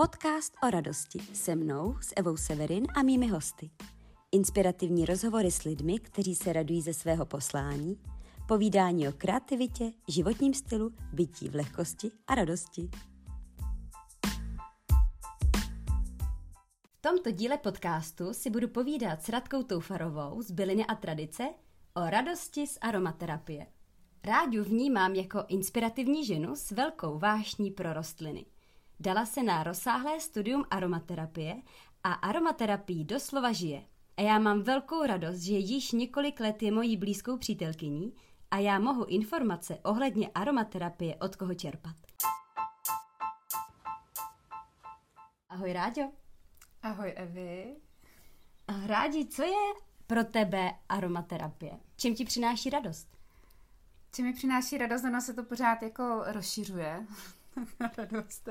Podcast o radosti se mnou, s Evou Severin a mými hosty. Inspirativní rozhovory s lidmi, kteří se radují ze svého poslání, povídání o kreativitě, životním stylu, bytí v lehkosti a radosti. V tomto díle podcastu si budu povídat s Radkou Toufarovou z Byliny a tradice o radosti z aromaterapie. Ráďu vnímám jako inspirativní ženu s velkou vášní pro rostliny. Dala se na rozsáhlé studium aromaterapie a aromaterapii doslova žije. A já mám velkou radost, že již několik let je mojí blízkou přítelkyní a já mohu informace ohledně aromaterapie od koho čerpat. Ahoj Ráďo. Ahoj Evi. Rádi, co je pro tebe aromaterapie? Čím ti přináší radost? Čím mi přináší radost, ono se to pořád jako rozšiřuje. radost.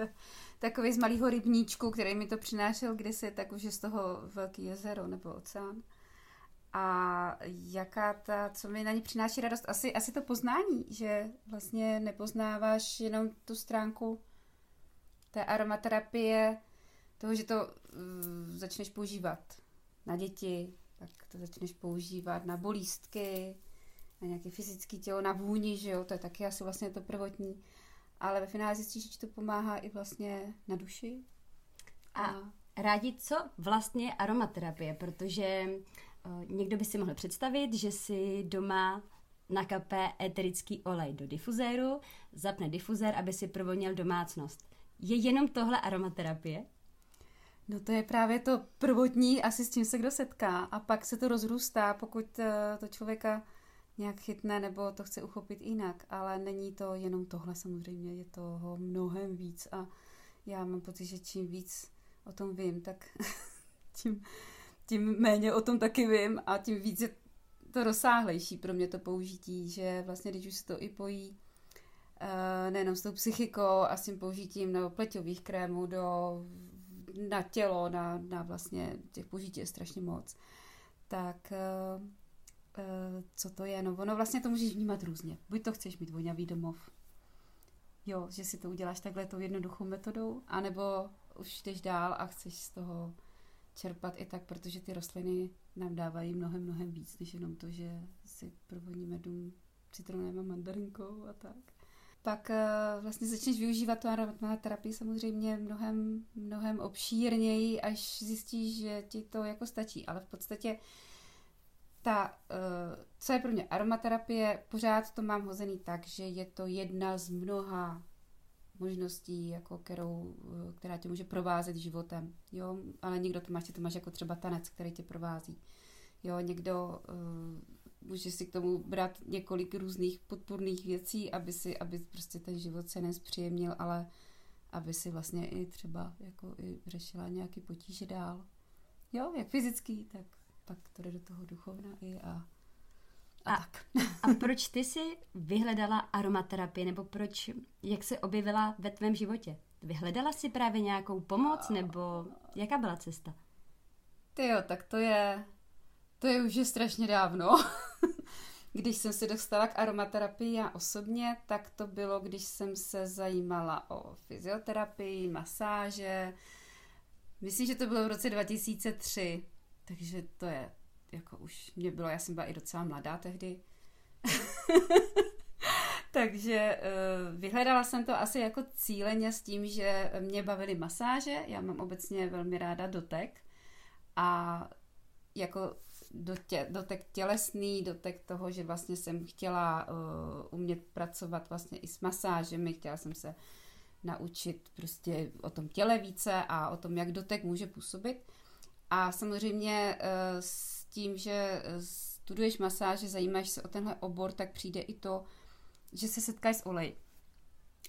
Takový z malého rybníčku, který mi to přinášel kdysi, tak už je z toho velký jezero nebo oceán. A jaká ta, co mi na ní přináší radost? Asi, asi to poznání, že vlastně nepoznáváš jenom tu stránku té aromaterapie, toho, že to uh, začneš používat na děti, tak to začneš používat na bolístky, na nějaké fyzické tělo, na vůni, že jo, to je taky asi vlastně to prvotní. Ale ve finále zjistíš, že to pomáhá i vlastně na duši. A, a rádi, co vlastně aromaterapie, protože uh, někdo by si mohl představit, že si doma nakape eterický olej do difuzéru, zapne difuzér, aby si provonil domácnost. Je jenom tohle aromaterapie? No to je právě to prvotní, asi s tím se kdo setká. A pak se to rozrůstá, pokud eh, to člověka nějak chytne nebo to chce uchopit jinak. Ale není to jenom tohle samozřejmě, je toho mnohem víc. A já mám pocit, že čím víc o tom vím, tak tím, tím méně o tom taky vím a tím víc je to rozsáhlejší pro mě to použití, že vlastně když už se to i pojí uh, nejenom s tou psychikou a s tím použitím nebo pleťových krémů do na tělo, na, na vlastně těch použití je strašně moc. Tak uh, co to je? No ono vlastně to můžeš vnímat různě. Buď to chceš mít vonavý domov, jo, že si to uděláš takhle tou jednoduchou metodou, anebo už jdeš dál a chceš z toho čerpat i tak, protože ty rostliny nám dávají mnohem, mnohem víc, než jenom to, že si provoníme dům citronem a mandarinkou a tak pak uh, vlastně začneš využívat tu aromaterapii samozřejmě mnohem, mnohem obšírněji, až zjistíš, že ti to jako stačí. Ale v podstatě ta, uh, co je pro mě aromaterapie, pořád to mám hozený tak, že je to jedna z mnoha možností, jako kterou, uh, která tě může provázet životem. Jo? Ale někdo to máš, ty to máš jako třeba tanec, který tě provází. Jo, někdo uh, může si k tomu brát několik různých podpůrných věcí, aby si, aby prostě ten život se nespříjemnil, ale aby si vlastně i třeba jako i řešila nějaký potíže dál. Jo, jak fyzický, tak pak to jde do toho duchovna i a, a, a tak. A proč ty jsi vyhledala aromaterapii, nebo proč, jak se objevila ve tvém životě? Vyhledala jsi právě nějakou pomoc, nebo jaká byla cesta? Ty jo, tak to je, to je už je strašně dávno. když jsem se dostala k aromaterapii já osobně, tak to bylo, když jsem se zajímala o fyzioterapii, masáže. Myslím, že to bylo v roce 2003, takže to je, jako už mě bylo, já jsem byla i docela mladá tehdy. Takže uh, vyhledala jsem to asi jako cíleně s tím, že mě bavily masáže. Já mám obecně velmi ráda dotek. A jako dotek tělesný, dotek toho, že vlastně jsem chtěla uh, umět pracovat vlastně i s masážemi, chtěla jsem se naučit prostě o tom těle více a o tom, jak dotek může působit. A samozřejmě uh, s tím, že studuješ masáže, zajímáš se o tenhle obor, tak přijde i to, že se setkáš s olej.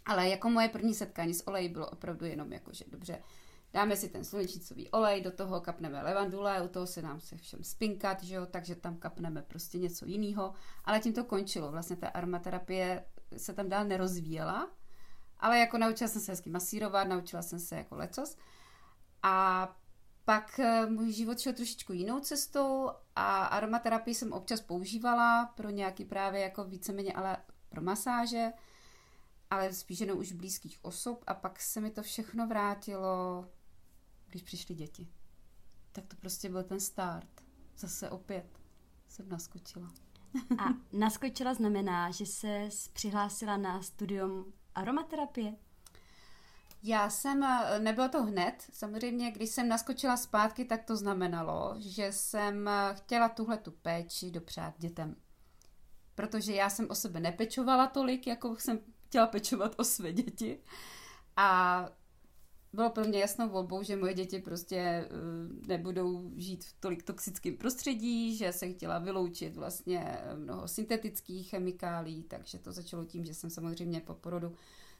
Ale jako moje první setkání s olejí bylo opravdu jenom jako, že dobře, dáme si ten slunečnicový olej, do toho kapneme levandule, u toho se nám se všem spinkat, že jo, takže tam kapneme prostě něco jiného, ale tím to končilo. Vlastně ta aromaterapie se tam dál nerozvíjela, ale jako naučila jsem se hezky masírovat, naučila jsem se jako lecos a pak eh, můj život šel trošičku jinou cestou a aromaterapii jsem občas používala pro nějaký právě jako víceméně, ale pro masáže, ale spíš jenom už blízkých osob a pak se mi to všechno vrátilo, když přišly děti. Tak to prostě byl ten start. Zase opět jsem naskočila. A naskočila znamená, že se přihlásila na studium aromaterapie? Já jsem, eh, nebylo to hned, samozřejmě, když jsem naskočila zpátky, tak to znamenalo, že jsem eh, chtěla tuhle tu péči dopřát dětem. Protože já jsem o sebe nepečovala tolik, jako jsem chtěla pečovat o své děti. A bylo pro mě jasnou volbou, že moje děti prostě eh, nebudou žít v tolik toxickém prostředí, že jsem chtěla vyloučit vlastně mnoho syntetických chemikálí, takže to začalo tím, že jsem samozřejmě po porodu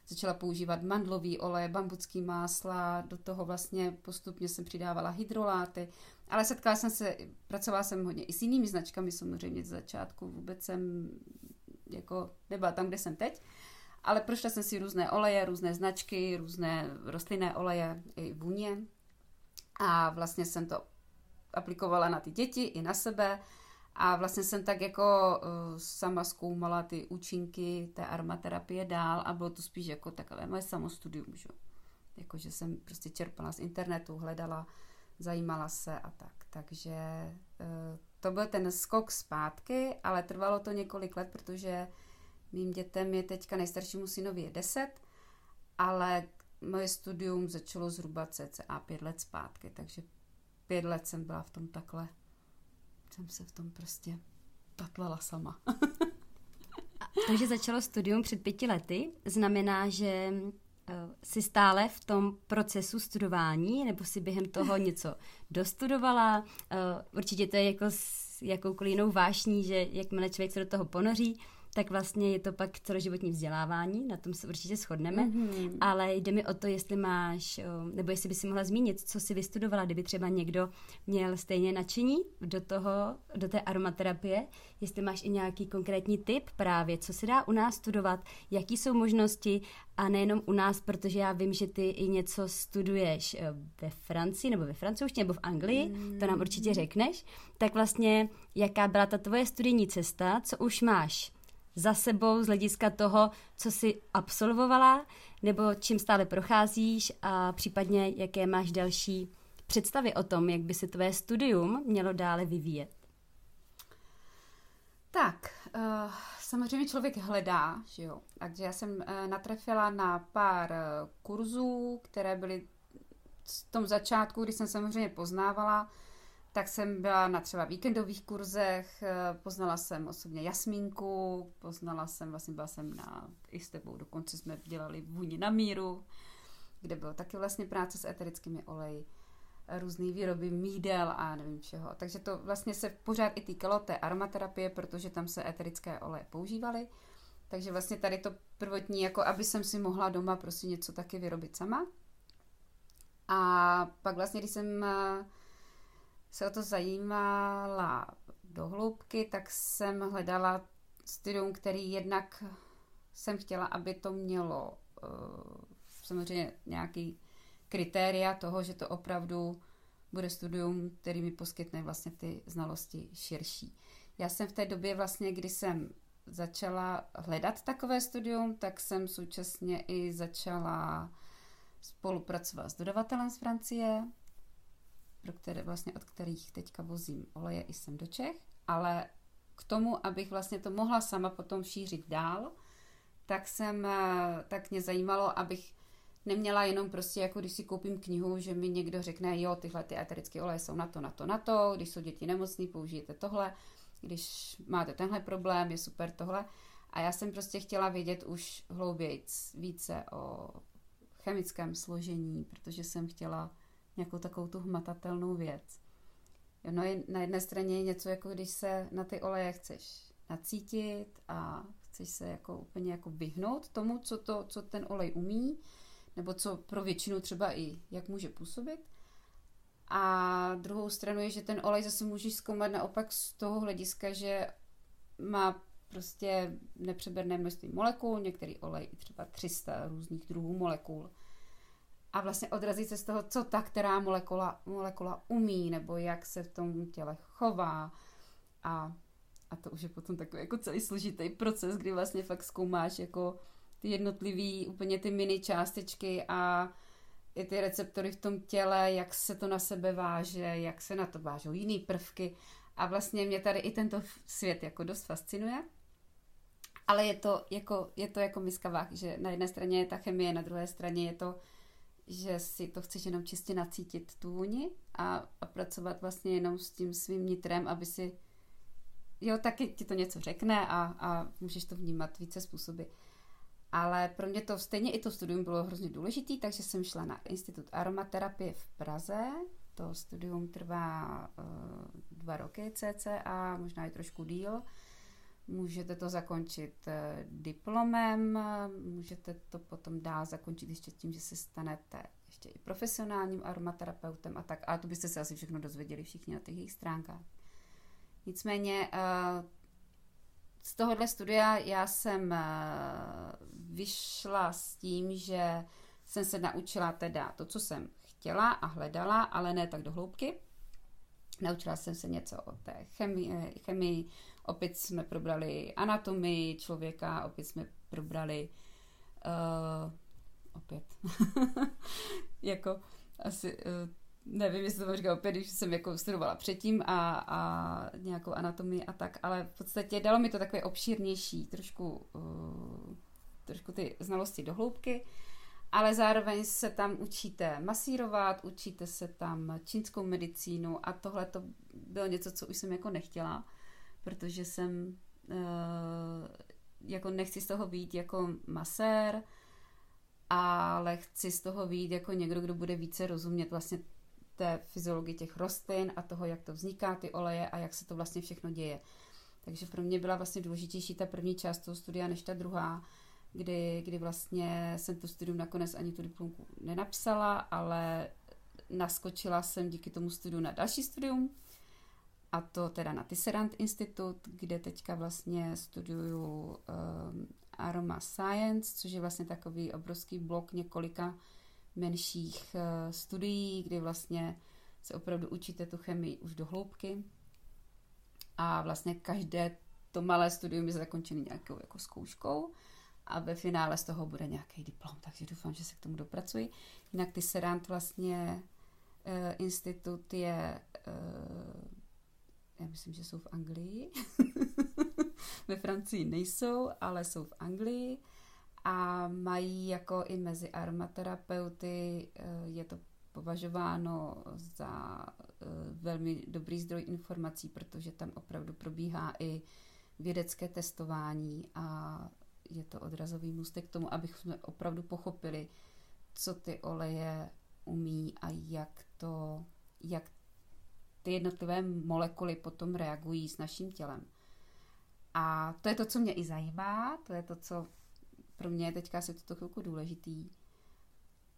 začala používat mandlový olej, bambucký másla, do toho vlastně postupně jsem přidávala hydroláty, ale setkala jsem se, pracovala jsem hodně i s jinými značkami, samozřejmě z začátku vůbec jsem jako nebyla tam, kde jsem teď, ale prošla jsem si různé oleje, různé značky, různé rostlinné oleje i vůně a vlastně jsem to aplikovala na ty děti i na sebe a vlastně jsem tak jako uh, sama zkoumala ty účinky té aromaterapie dál a bylo to spíš jako takové moje samostudium, že? Jako, že jsem prostě čerpala z internetu, hledala, zajímala se a tak. Takže uh, to byl ten skok zpátky, ale trvalo to několik let, protože mým dětem je teďka nejstaršímu synovi je 10, ale moje studium začalo zhruba cca pět let zpátky, takže pět let jsem byla v tom takhle jsem se v tom prostě tatlala sama. to, že začalo studium před pěti lety, znamená, že uh, jsi stále v tom procesu studování, nebo si během toho něco dostudovala. Uh, určitě to je jako s jakoukoliv jinou vášní, že jakmile člověk se do toho ponoří, tak vlastně je to pak celoživotní vzdělávání, na tom se určitě shodneme, mm-hmm. ale jde mi o to, jestli máš, nebo jestli by si mohla zmínit, co si vystudovala, kdyby třeba někdo měl stejně nadšení do toho, do té aromaterapie, jestli máš i nějaký konkrétní tip právě, co se dá u nás studovat, jaký jsou možnosti a nejenom u nás, protože já vím, že ty i něco studuješ e, ve Francii nebo ve francouzštině nebo v Anglii, mm. to nám určitě řekneš, tak vlastně jaká byla ta tvoje studijní cesta, co už máš za sebou z hlediska toho, co jsi absolvovala, nebo čím stále procházíš a případně jaké máš další představy o tom, jak by se tvé studium mělo dále vyvíjet? Tak, uh, samozřejmě člověk hledá, že jo. Takže já jsem uh, natrefila na pár uh, kurzů, které byly v tom začátku, kdy jsem samozřejmě poznávala, tak jsem byla na třeba víkendových kurzech, eh, poznala jsem osobně Jasmínku, poznala jsem, vlastně byla jsem na, i s tebou, dokonce jsme dělali vůni na míru, kde bylo taky vlastně práce s eterickými oleji, různé výroby mídel a nevím čeho. Takže to vlastně se pořád i týkalo té aromaterapie, protože tam se eterické oleje používaly. Takže vlastně tady to prvotní, jako aby jsem si mohla doma prostě něco taky vyrobit sama. A pak vlastně, když jsem eh, se o to zajímala do hloubky, tak jsem hledala studium, který jednak jsem chtěla, aby to mělo uh, samozřejmě nějaký kritéria toho, že to opravdu bude studium, který mi poskytne vlastně ty znalosti širší. Já jsem v té době vlastně, kdy jsem začala hledat takové studium, tak jsem současně i začala spolupracovat s dodavatelem z Francie, pro které, vlastně od kterých teďka vozím oleje i sem do Čech, ale k tomu, abych vlastně to mohla sama potom šířit dál, tak jsem, eh, tak mě zajímalo, abych neměla jenom prostě jako když si koupím knihu, že mi někdo řekne, jo, tyhle ty eterické oleje jsou na to, na to, na to, když jsou děti nemocný, použijete tohle, když máte tenhle problém, je super tohle. A já jsem prostě chtěla vědět už hlouběji více o chemickém složení, protože jsem chtěla nějakou takovou tu hmatatelnou věc. No na jedné straně je něco, jako když se na ty oleje chceš nacítit a chceš se jako úplně jako vyhnout tomu, co, to, co ten olej umí, nebo co pro většinu třeba i jak může působit. A druhou stranu je, že ten olej zase můžeš zkoumat naopak z toho hlediska, že má prostě nepřeberné množství molekul, některý olej i třeba 300 různých druhů molekul a vlastně odrazit se z toho, co ta která molekula, molekula umí, nebo jak se v tom těle chová. A, a to už je potom takový jako celý složitý proces, kdy vlastně fakt zkoumáš jako ty jednotlivý, úplně ty mini částečky a i ty receptory v tom těle, jak se to na sebe váže, jak se na to vážou jiný prvky. A vlastně mě tady i tento svět jako dost fascinuje. Ale je to jako, je to jako miska že na jedné straně je ta chemie, na druhé straně je to, že si to chceš jenom čistě nacítit tu vůni a, a pracovat vlastně jenom s tím svým nitrem, aby si jo, taky ti to něco řekne a, a můžeš to vnímat více způsoby. Ale pro mě to stejně i to studium bylo hrozně důležitý, takže jsem šla na Institut aromaterapie v Praze. To studium trvá uh, dva roky cca, možná i trošku díl. Můžete to zakončit uh, diplomem, můžete to potom dál zakončit ještě tím, že se stanete ještě i profesionálním aromaterapeutem a tak. A to byste se asi všechno dozvěděli všichni na těch jejich stránkách. Nicméně uh, z tohohle studia já jsem vyšla s tím, že jsem se naučila teda to, co jsem chtěla a hledala, ale ne tak do hloubky. Naučila jsem se něco o té chemii, chemii opět jsme probrali anatomii člověka, opět jsme probrali uh, opět. Jako asi uh, nevím, jestli to mám říkat opět, když jsem jako studovala předtím a, a nějakou anatomii a tak, ale v podstatě dalo mi to takové obšírnější, trošku, uh, trošku ty znalosti do hloubky, ale zároveň se tam učíte masírovat, učíte se tam čínskou medicínu a tohle to bylo něco, co už jsem jako nechtěla, protože jsem uh, jako nechci z toho být jako masér, ale chci z toho být jako někdo, kdo bude více rozumět vlastně té fyziologii těch rostlin a toho, jak to vzniká, ty oleje a jak se to vlastně všechno děje. Takže pro mě byla vlastně důležitější ta první část toho studia než ta druhá, kdy, kdy vlastně jsem to studium nakonec ani tu diplomku nenapsala, ale naskočila jsem díky tomu studiu na další studium, a to teda na Tisserand Institut, kde teďka vlastně studuju um, Aroma Science, což je vlastně takový obrovský blok několika menších uh, studií, kdy vlastně se opravdu učíte tu chemii už do hloubky a vlastně každé to malé studium je zakončené nějakou jako zkouškou a ve finále z toho bude nějaký diplom, takže doufám, že se k tomu dopracuji. Jinak ty Serant vlastně uh, institut je, uh, já myslím, že jsou v Anglii, ve Francii nejsou, ale jsou v Anglii. A mají jako i mezi aromaterapeuty, eh, je to považováno za eh, velmi dobrý zdroj informací, protože tam opravdu probíhá i vědecké testování a je to odrazový můstek k tomu, abychom opravdu pochopili, co ty oleje umí a jak to, jak ty jednotlivé molekuly potom reagují s naším tělem. A to je to, co mě i zajímá, to je to, co pro mě je teďka asi tuto chvilku důležitý.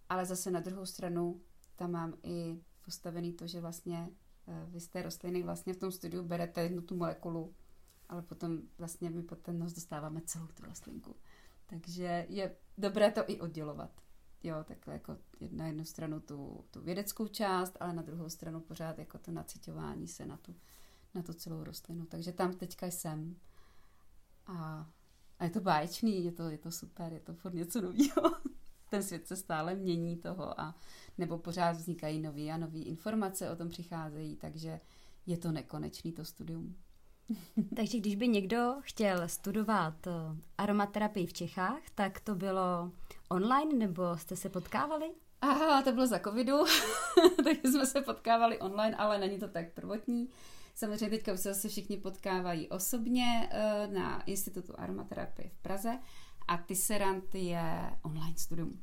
Ale zase na druhou stranu tam mám i postavený to, že vlastně eh, vy z té rostliny vlastně v tom studiu berete jednu tu molekulu, ale potom vlastně my pod ten nos dostáváme celou tu rostlinku. Takže je dobré to i oddělovat. Jo, takhle jako na jednu stranu tu, tu vědeckou část, ale na druhou stranu pořád jako to nacitování se na tu, na tu celou rostlinu. Takže tam teďka jsem. A a je to báječný, je to, je to super, je to furt něco nového. Ten svět se stále mění toho a nebo pořád vznikají nové a nové informace o tom přicházejí, takže je to nekonečný to studium. Takže když by někdo chtěl studovat eh, aromaterapii v Čechách, tak to bylo online nebo jste se potkávali? Aha, to bylo za covidu, takže jsme se potkávali online, ale není to tak prvotní. Samozřejmě teďka už se zase všichni potkávají osobně eh, na Institutu aromaterapie v Praze a Tisserant je online studium.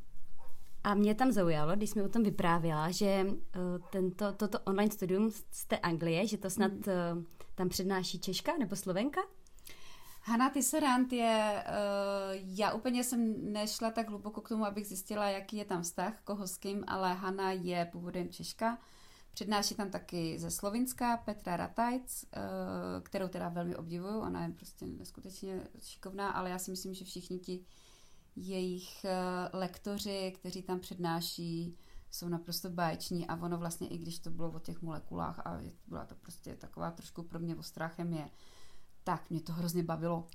A mě tam zaujalo, když jsme o tom vyprávěla, že eh, tento, toto online studium z té Anglie, že to snad hmm. tam přednáší Češka nebo Slovenka? Hanna Tisserant je, já úplně jsem nešla tak hluboko k tomu, abych zjistila, jaký je tam vztah, koho s kým, ale Hanna je původem Češka, Přednáší tam taky ze Slovinska Petra Ratajc, eh, kterou teda velmi obdivuju, ona je prostě neskutečně šikovná, ale já si myslím, že všichni ti jejich eh, lektoři, kteří tam přednáší, jsou naprosto báječní a ono vlastně, i když to bylo o těch molekulách a byla to prostě taková trošku pro mě ostrá chemie, tak mě to hrozně bavilo,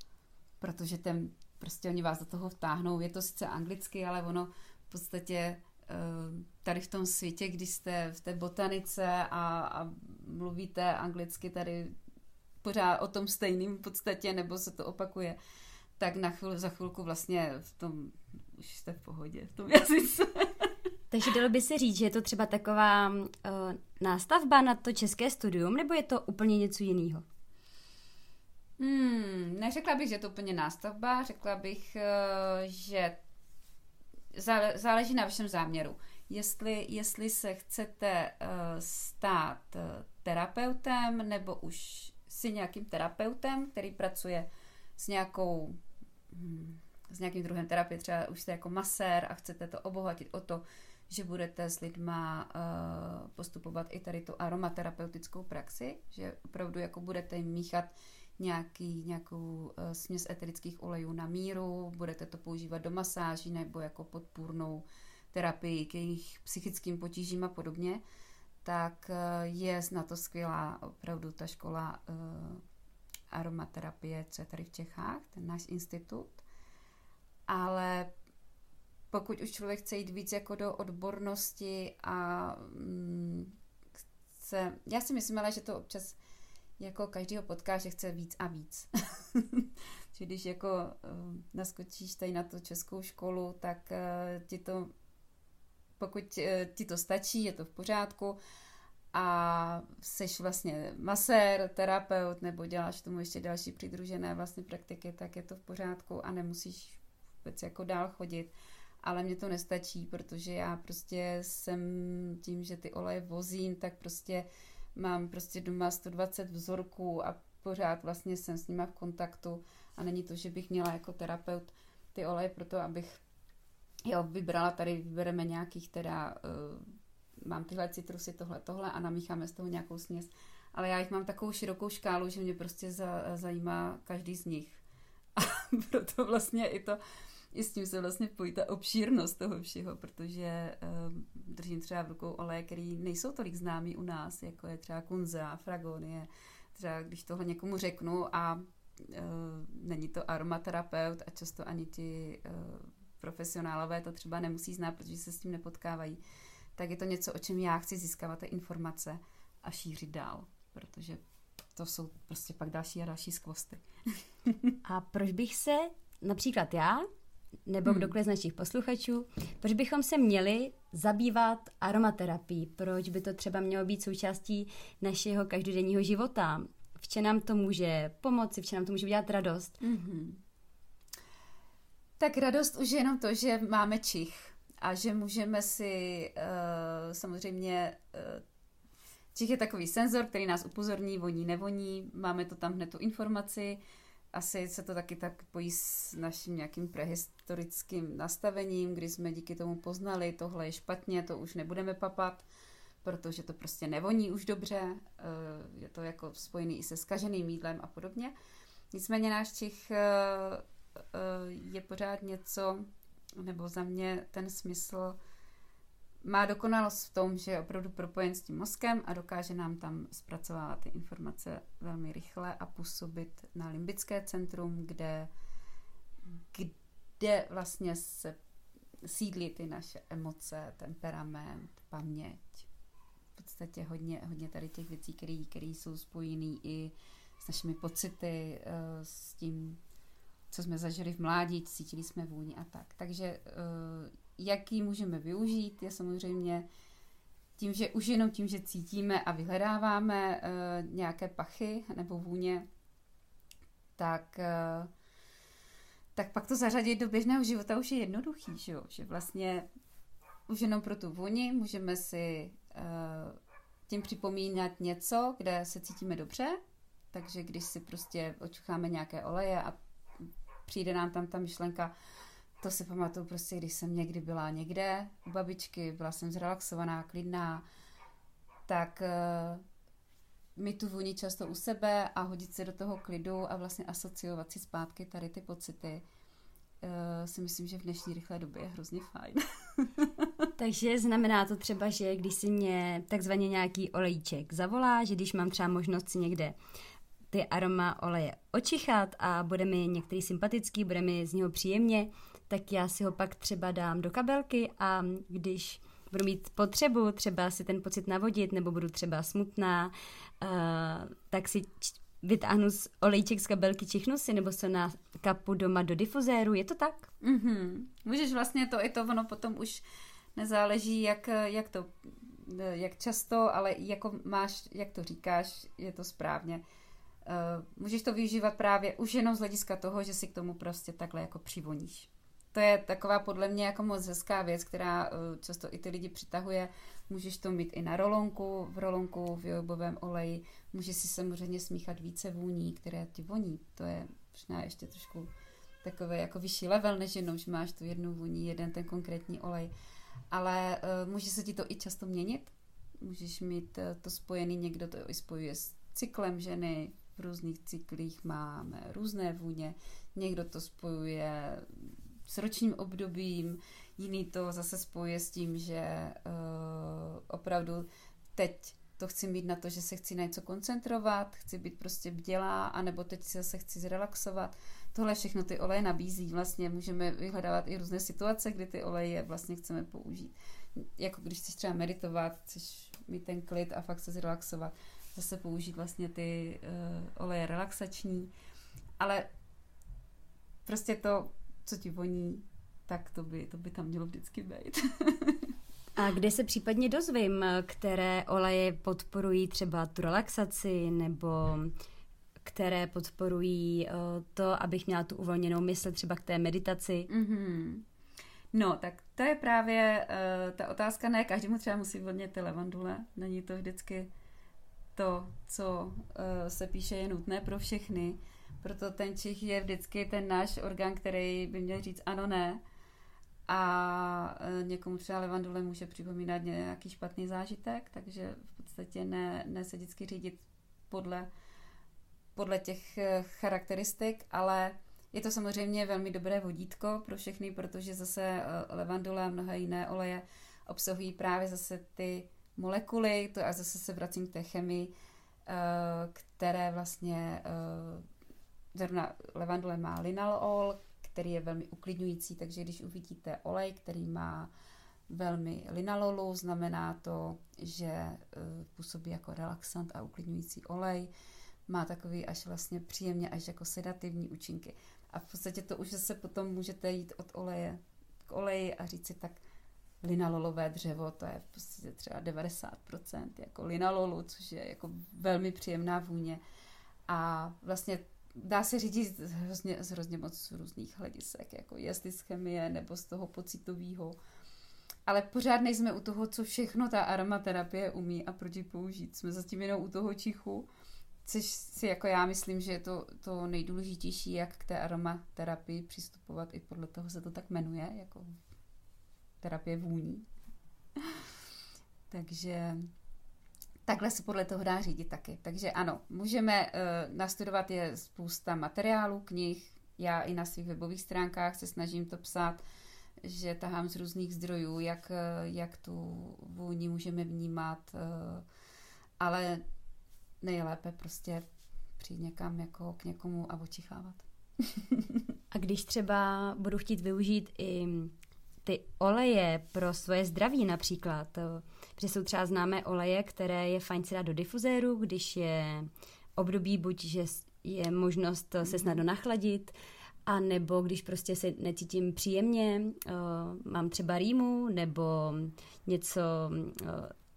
protože ten prostě oni vás do toho vtáhnou. Je to sice anglicky, ale ono v podstatě eh, tady v tom světě, když jste v té botanice a, a mluvíte anglicky tady pořád o tom stejným v podstatě, nebo se to opakuje, tak na chvíli, za chvilku vlastně v tom, už jste v pohodě, v tom jazyce. Takže dalo by se říct, že je to třeba taková uh, nástavba na to české studium, nebo je to úplně něco jiného? Hmm, neřekla bych, že je to úplně nástavba, řekla bych, uh, že záleží na vašem záměru. Jestli, jestli se chcete uh, stát uh, terapeutem, nebo už si nějakým terapeutem, který pracuje s nějakou s nějakým druhem terapie, třeba už jste jako masér a chcete to obohatit o to, že budete s lidma uh, postupovat i tady tu aromaterapeutickou praxi, že opravdu jako budete míchat nějaký, nějakou uh, směs eterických olejů na míru, budete to používat do masáží nebo jako podpůrnou terapii k jejich psychickým potížím a podobně, tak uh, je na to skvělá opravdu ta škola uh, aromaterapie, co je tady v Čechách, ten náš institut. Ale pokud už člověk chce jít víc jako do odbornosti a mm, chce, já si myslím ale, že to občas jako každýho potká, že chce víc a víc. že když jako uh, naskočíš tady na tu českou školu, tak uh, ti to, pokud uh, ti to stačí, je to v pořádku a seš vlastně masér, terapeut nebo děláš tomu ještě další přidružené vlastně praktiky, tak je to v pořádku a nemusíš vůbec jako dál chodit. Ale mě to nestačí, protože já prostě jsem tím, že ty oleje vozím, tak prostě mám prostě doma 120 vzorků a pořád vlastně jsem s nima v kontaktu. A není to, že bych měla jako terapeut ty oleje pro to, abych jo, vybrala tady, vybereme nějakých teda, uh, mám tyhle citrusy, tohle, tohle a namícháme z toho nějakou směs. Ale já jich mám takovou širokou škálu, že mě prostě za, zajímá každý z nich. A proto vlastně i to i s tím se vlastně pojí ta obšírnost toho všeho, protože uh, držím třeba v rukou oleje, který nejsou tolik známý u nás, jako je třeba kunza, fragonie. Třeba když tohle někomu řeknu a uh, není to aromaterapeut a často ani ti uh, profesionálové to třeba nemusí znát, protože se s tím nepotkávají, tak je to něco, o čem já chci získávat ty informace a šířit dál, protože to jsou prostě pak další a další skvosty. a proč bych se například já nebo hmm. kdokoliv z našich posluchačů, proč bychom se měli zabývat aromaterapií, proč by to třeba mělo být součástí našeho každodenního života, v čem nám to může pomoci, v čem nám to může udělat radost. Mm-hmm. Tak radost už je jenom to, že máme čich a že můžeme si uh, samozřejmě uh, čich je takový senzor, který nás upozorní, voní, nevoní, máme to tam hned tu informaci, asi se to taky tak pojí s naším nějakým prehistorickým nastavením, kdy jsme díky tomu poznali, tohle je špatně, to už nebudeme papat, protože to prostě nevoní už dobře, eh, je to jako spojený i se skaženým jídlem a podobně. Nicméně náš čich eh, eh, je pořád něco, nebo za mě ten smysl má dokonalost v tom, že je opravdu propojen s tím mozkem a dokáže nám tam zpracovávat ty informace velmi rychle a působit na limbické centrum, kde, kde vlastně se sídlí ty naše emoce, temperament, paměť. V podstatě hodně, hodně tady těch věcí, které jsou spojené i s našimi pocity, eh, s tím, co jsme zažili v mládí, cítili jsme vůni a tak. Takže eh, jak ji můžeme využít, je samozřejmě tím, že už jenom tím, že cítíme a vyhledáváme uh, nějaké pachy nebo vůně, tak, uh, tak pak to zařadit do běžného života už je jednoduchý, že, jo? že vlastně už jenom pro tu vůni můžeme si uh, tím připomínat něco, kde se cítíme dobře, takže když si prostě očucháme nějaké oleje a přijde nám tam ta myšlenka, to si pamatuju prostě, když jsem někdy byla někde u babičky, byla jsem zrelaxovaná, klidná, tak uh, mi tu vůni často u sebe a hodit se do toho klidu a vlastně asociovat si zpátky tady ty pocity, uh, si myslím, že v dnešní rychlé době je hrozně fajn. Takže znamená to třeba, že když si mě takzvaně nějaký olejček zavolá, že když mám třeba možnost si někde ty aroma oleje očichat a bude mi některý sympatický, bude mi z něho příjemně, tak já si ho pak třeba dám do kabelky a když budu mít potřebu třeba si ten pocit navodit, nebo budu třeba smutná, uh, tak si vytáhnu z olejček z kabelky, čichnu si, nebo se na kapu doma do difuzéru, je to tak? Mm-hmm. Můžeš vlastně to i to, ono potom už nezáleží, jak, jak to, jak často, ale jako máš, jak to říkáš, je to správně. Uh, můžeš to využívat právě už jenom z hlediska toho, že si k tomu prostě takhle jako přivoníš. To je taková podle mě jako moc hezká věc, která uh, často i ty lidi přitahuje. Můžeš to mít i na rolonku, v rolonku, v jojobovém oleji. Můžeš si samozřejmě smíchat více vůní, které ti voní. To je možná ještě trošku takový jako vyšší level, než jenom, že máš tu jednu vůni, jeden ten konkrétní olej. Ale uh, může se ti to i často měnit. Můžeš mít uh, to spojený, někdo to i spojuje s cyklem ženy, v různých cyklích máme různé vůně, někdo to spojuje s ročním obdobím, jiný to zase spojuje s tím, že uh, opravdu teď to chci mít na to, že se chci na něco koncentrovat, chci být prostě bdělá, anebo teď si zase chci zrelaxovat. Tohle všechno ty oleje nabízí. Vlastně můžeme vyhledávat i různé situace, kdy ty oleje vlastně chceme použít. Jako když chceš třeba meditovat, chceš mít ten klid a fakt se zrelaxovat, zase použít vlastně ty uh, oleje relaxační. Ale prostě to, co ti voní, tak to by, to by tam mělo vždycky být. A kde se případně dozvím, které oleje podporují třeba tu relaxaci nebo které podporují eh, to, abych měla tu uvolněnou mysl třeba k té meditaci? Mm-hmm. No, tak to je právě uh, ta otázka, ne každému třeba musí vodně ty levandule, není to vždycky to, co uh, se píše, je nutné pro všechny, proto ten čich je vždycky ten náš orgán, který by měl říct ano, ne, a e, někomu třeba levandule může připomínat nějaký špatný zážitek, takže v podstatě ne, ne se vždycky řídit podle, podle těch e, charakteristik, ale je to samozřejmě velmi dobré vodítko pro všechny, protože zase levandule a mnohé jiné oleje obsahují právě zase ty molekuly, to a zase se vracím k té chemii, které vlastně zrovna levandule má linalol, který je velmi uklidňující, takže když uvidíte olej, který má velmi linalolu, znamená to, že e, působí jako relaxant a uklidňující olej, má takový až vlastně příjemně až jako sedativní účinky. A v podstatě to už se potom můžete jít od oleje k oleji a říct si tak linalolové dřevo, to je podstatě třeba 90% jako linalolu, což je jako velmi příjemná vůně. A vlastně dá se řídit z hrozně, z hrozně moc různých hledisek, jako jestli z chemie nebo z toho pocitového. Ale pořád nejsme u toho, co všechno ta aromaterapie umí a proti použít. Jsme zatím jenom u toho čichu, což si jako já myslím, že je to, to nejdůležitější, jak k té aromaterapii přistupovat. I podle toho se to tak jmenuje, jako terapie vůní. Takže takhle se podle toho dá řídit taky. Takže ano, můžeme uh, nastudovat je spousta materiálů, knih. Já i na svých webových stránkách se snažím to psát, že tahám z různých zdrojů, jak, eh, jak tu vůni můžeme vnímat, uh, ale nejlépe prostě přijít někam jako k někomu a očichávat. a když třeba budu chtít využít i ty oleje pro svoje zdraví například, protože jsou třeba známé oleje, které je fajn si dát do difuzéru, když je období buď, že je možnost se snadno nachladit, a nebo když prostě se necítím příjemně, uh, mám třeba rýmu nebo něco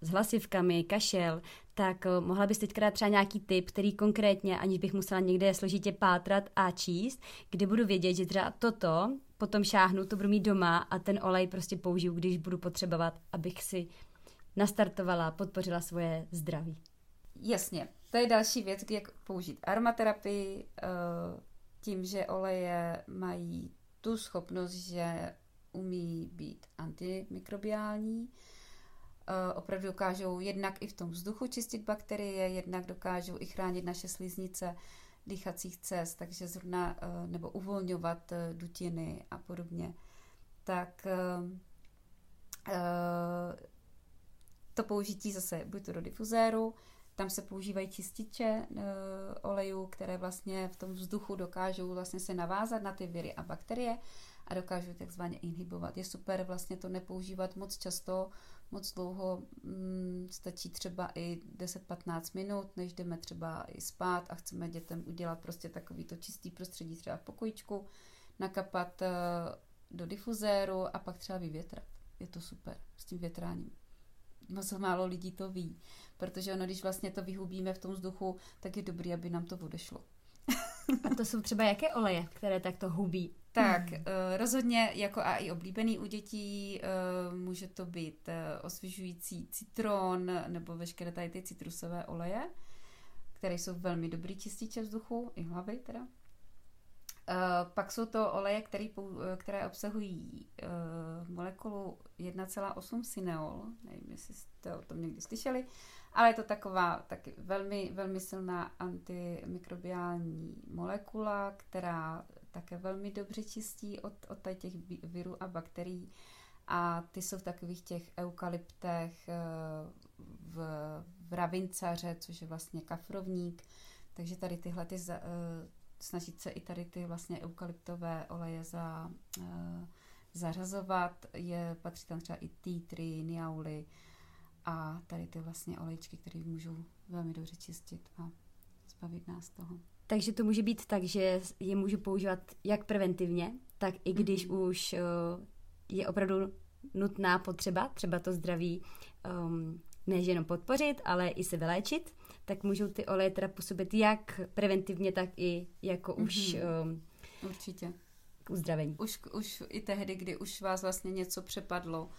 s hlasivkami, kašel, tak mohla bys teď dát třeba nějaký tip, který konkrétně, aniž bych musela někde složitě pátrat a číst, kde budu vědět, že třeba toto potom šáhnu, to budu mít doma a ten olej prostě použiju, když budu potřebovat, abych si nastartovala, podpořila svoje zdraví. Jasně, to je další věc, jak použít aromaterapii, eh, tím, že oleje mají tu schopnost, že umí být antimikrobiální, eh, opravdu dokážou jednak i v tom vzduchu čistit bakterie, jednak dokážou i chránit naše sliznice, dýchacích cest, takže zrovna, eh, nebo uvolňovat eh, dutiny a podobně, tak eh, to použití zase buď to do difuzéru, tam se používají čističe olejů, které vlastně v tom vzduchu dokážou vlastně se navázat na ty viry a bakterie a dokážou takzvaně inhibovat. Je super vlastně to nepoužívat moc často, moc dlouho, mm, stačí třeba i 10-15 minut, než jdeme třeba i spát a chceme dětem udělat prostě takový to čistý prostředí třeba v pokojičku, nakapat e, do difuzéru a pak třeba vyvětrat. Je to super s tím větráním. Moc málo lidí to ví, protože ono, když vlastně to vyhubíme v tom vzduchu, tak je dobrý, aby nám to odešlo. A to jsou třeba jaké oleje, které takto hubí? Tak, hmm. rozhodně jako a i oblíbený u dětí eh, může to být eh, osvěžující citron nebo veškeré tady ty citrusové oleje, které jsou velmi dobrý čističe vzduchu, i hlavy teda. Pak jsou to oleje, který, které obsahují molekulu 1,8 cineol, nevím, jestli jste o tom někdy slyšeli, ale je to taková taky velmi, velmi silná antimikrobiální molekula, která také velmi dobře čistí od, od těch virů a bakterií. A ty jsou v takových těch eukalyptech, eh, v, v ravincaře, což je vlastně kafrovník. Takže tady tyhle ty, eh, snažit se i tady ty vlastně eukalyptové oleje za, eh, zařazovat. Je, patří tam třeba i tea tree, niauly, a tady ty vlastně olejčky, které můžou velmi dobře čistit a zbavit nás toho. Takže to může být tak, že je můžu používat jak preventivně, tak i když mm-hmm. už uh, je opravdu nutná potřeba, třeba to zdraví um, než jenom podpořit, ale i se vyléčit, tak můžou ty oleje teda působit jak preventivně, tak i jako mm-hmm. už um, Určitě. k uzdravení. Už, už i tehdy, kdy už vás vlastně něco přepadlo. Uh,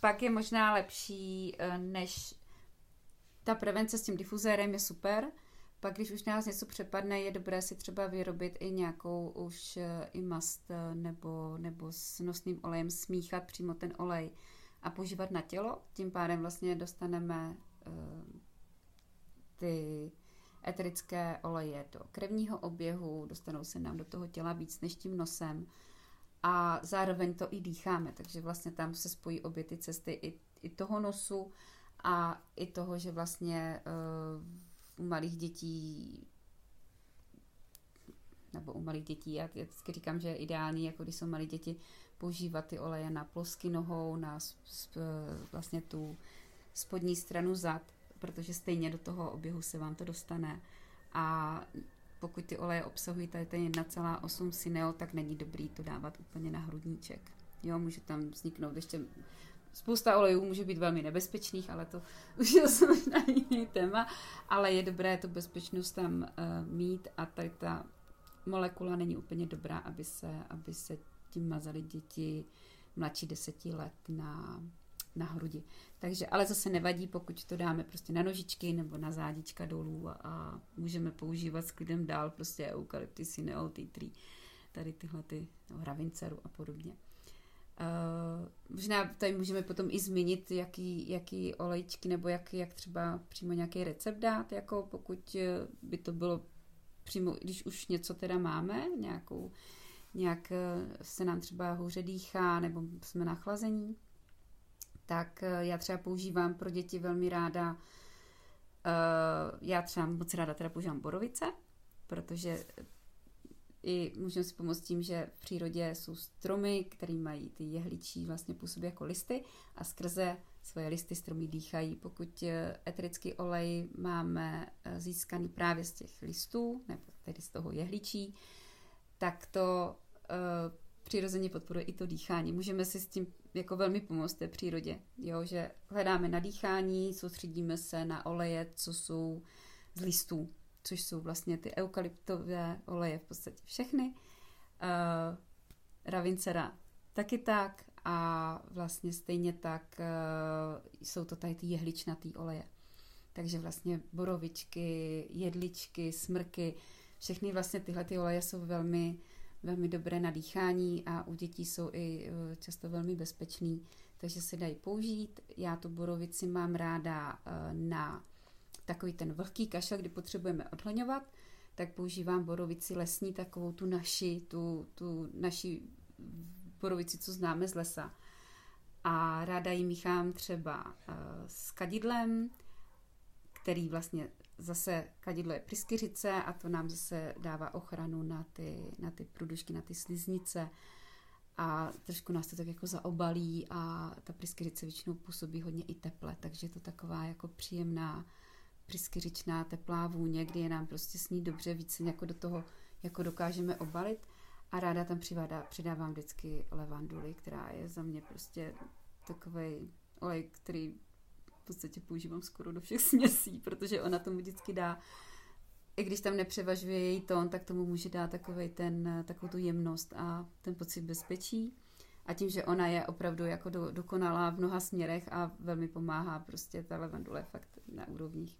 pak je možná lepší, eh, než ta prevence s tím difuzérem je super, pak když už nás něco přepadne, je dobré si třeba vyrobit i nějakou už eh, i mast nebo, nebo s nosným olejem smíchat přímo ten olej a používat na tělo. Tím pádem vlastně dostaneme uh, ty eterické oleje do krevního oběhu, dostanou se nám do toho těla víc než tím nosem a zároveň to i dýcháme, takže vlastně tam se spojí obě ty cesty i, i toho nosu a i toho, že vlastně uh, u malých dětí nebo u malých dětí, já vždycky říkám, že je ideální, jako když jsou malí děti, používat ty oleje na plosky nohou, na vlastně tu spodní stranu zad, protože stejně do toho oběhu se vám to dostane. A pokud ty oleje obsahují tady ten 1,8 sineo, tak není dobrý to dávat úplně na hrudníček. Jo, může tam vzniknout ještě Spousta olejů může být velmi nebezpečných, ale to už je možná jiný téma, ale je dobré tu bezpečnost tam uh, mít a tady ta molekula není úplně dobrá, aby se, aby se tím mazali děti mladší deseti let na, na hrudi. Takže, ale zase nevadí, pokud to dáme prostě na nožičky nebo na zádička dolů a, a můžeme používat s klidem dál prostě eukalypty, sineo, tree, tady tyhle ty no, ravinceru a podobně. Uh, možná tady můžeme potom i zmínit, jaký, jaký olejčky nebo jak, jak třeba přímo nějaký recept dát, jako pokud by to bylo přímo, když už něco teda máme, nějakou, nějak se nám třeba hůře dýchá nebo jsme nachlazení, tak eh, já třeba používám pro děti velmi ráda, uh, já třeba moc ráda teda používám borovice, protože i můžeme si pomoct tím, že v přírodě jsou stromy, které mají ty jehličí vlastně působí jako listy a skrze svoje listy stromy dýchají. Pokud eh, eterický olej máme získaný právě z těch listů, nebo tedy z toho jehličí, tak to přirozeně podporuje i to dýchání. Můžeme si s tím jako velmi pomoct té přírodě, jo, že hledáme na dýchání, soustředíme se na oleje, co jsou z listů, což jsou vlastně ty eukalyptové oleje v podstatě všechny. Uh, Ravincera taky tak a vlastně stejně tak uh, jsou to tady ty jehličnatý oleje. Takže vlastně borovičky, jedličky, smrky, všechny vlastně tyhle ty oleje jsou velmi velmi dobré na dýchání a u dětí jsou i eh, často velmi bezpečný, takže se dají použít. Já tu borovici mám ráda eh, na takový ten vlhký kašel, kdy potřebujeme odhleňovat, tak používám borovici lesní, takovou tu naši, tu, tu naši borovici, co známe z lesa. A ráda ji míchám třeba eh, s kadidlem který vlastně zase kadidlo je pryskyřice a to nám zase dává ochranu na ty, na ty průdušky, na ty sliznice. A trošku nás to tak jako zaobalí a ta pryskyřice většinou působí hodně i teple, takže je to taková jako příjemná pryskyřičná teplá vůně, kdy je nám prostě sní dobře, více jako do toho jako dokážeme obalit. A ráda tam přivádá, přidávám vždycky levanduly, která je za mě prostě takový olej, který podstatě používám skoro do všech směsí, protože ona tomu vždycky dá i když tam nepřevažuje její tón, tak tomu může dát takový ten, takovou tu jemnost a ten pocit bezpečí. A tím, že ona je opravdu jako do, dokonalá v mnoha směrech a velmi pomáhá prostě ta levandule fakt na úrovních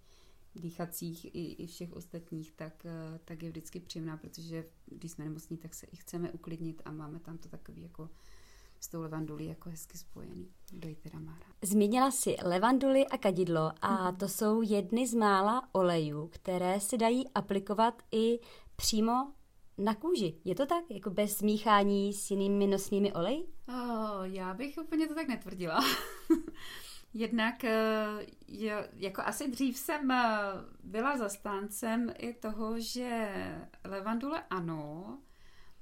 dýchacích i, i všech ostatních, tak, tak je vždycky příjemná, protože když jsme nemocní, tak se i chceme uklidnit a máme tam to takový jako s tou levandulí jako hezky spojený. Má rád. Zmínila si levanduli a kadidlo a mm-hmm. to jsou jedny z mála olejů, které se dají aplikovat i přímo na kůži. Je to tak? Jako bez smíchání s jinými nosnými oleji? Oh, já bych úplně to tak netvrdila. Jednak eh, je, jako asi dřív jsem eh, byla zastáncem i toho, že levandule ano,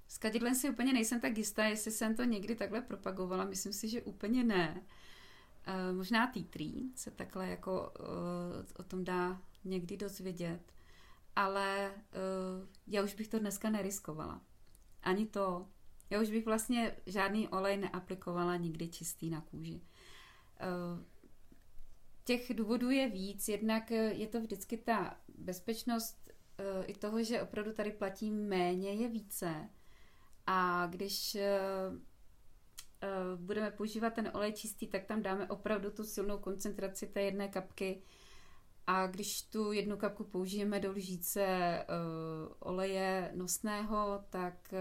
s kadidlem si úplně nejsem tak jistá, jestli jsem to někdy takhle propagovala. Myslím si, že úplně ne. E, možná T3 se takhle jako e, o tom dá někdy dozvědět. Ale e, já už bych to dneska neriskovala. Ani to. Já už bych vlastně žádný olej neaplikovala nikdy čistý na kůži. Těch důvodů je víc. Jednak je to vždycky ta bezpečnost i toho, že opravdu tady platí méně, je více. A když eh, eh, budeme používat ten olej čistý, tak tam dáme opravdu tu silnou koncentraci té jedné kapky. A když tu jednu kapku použijeme do lžíce eh, oleje nosného, tak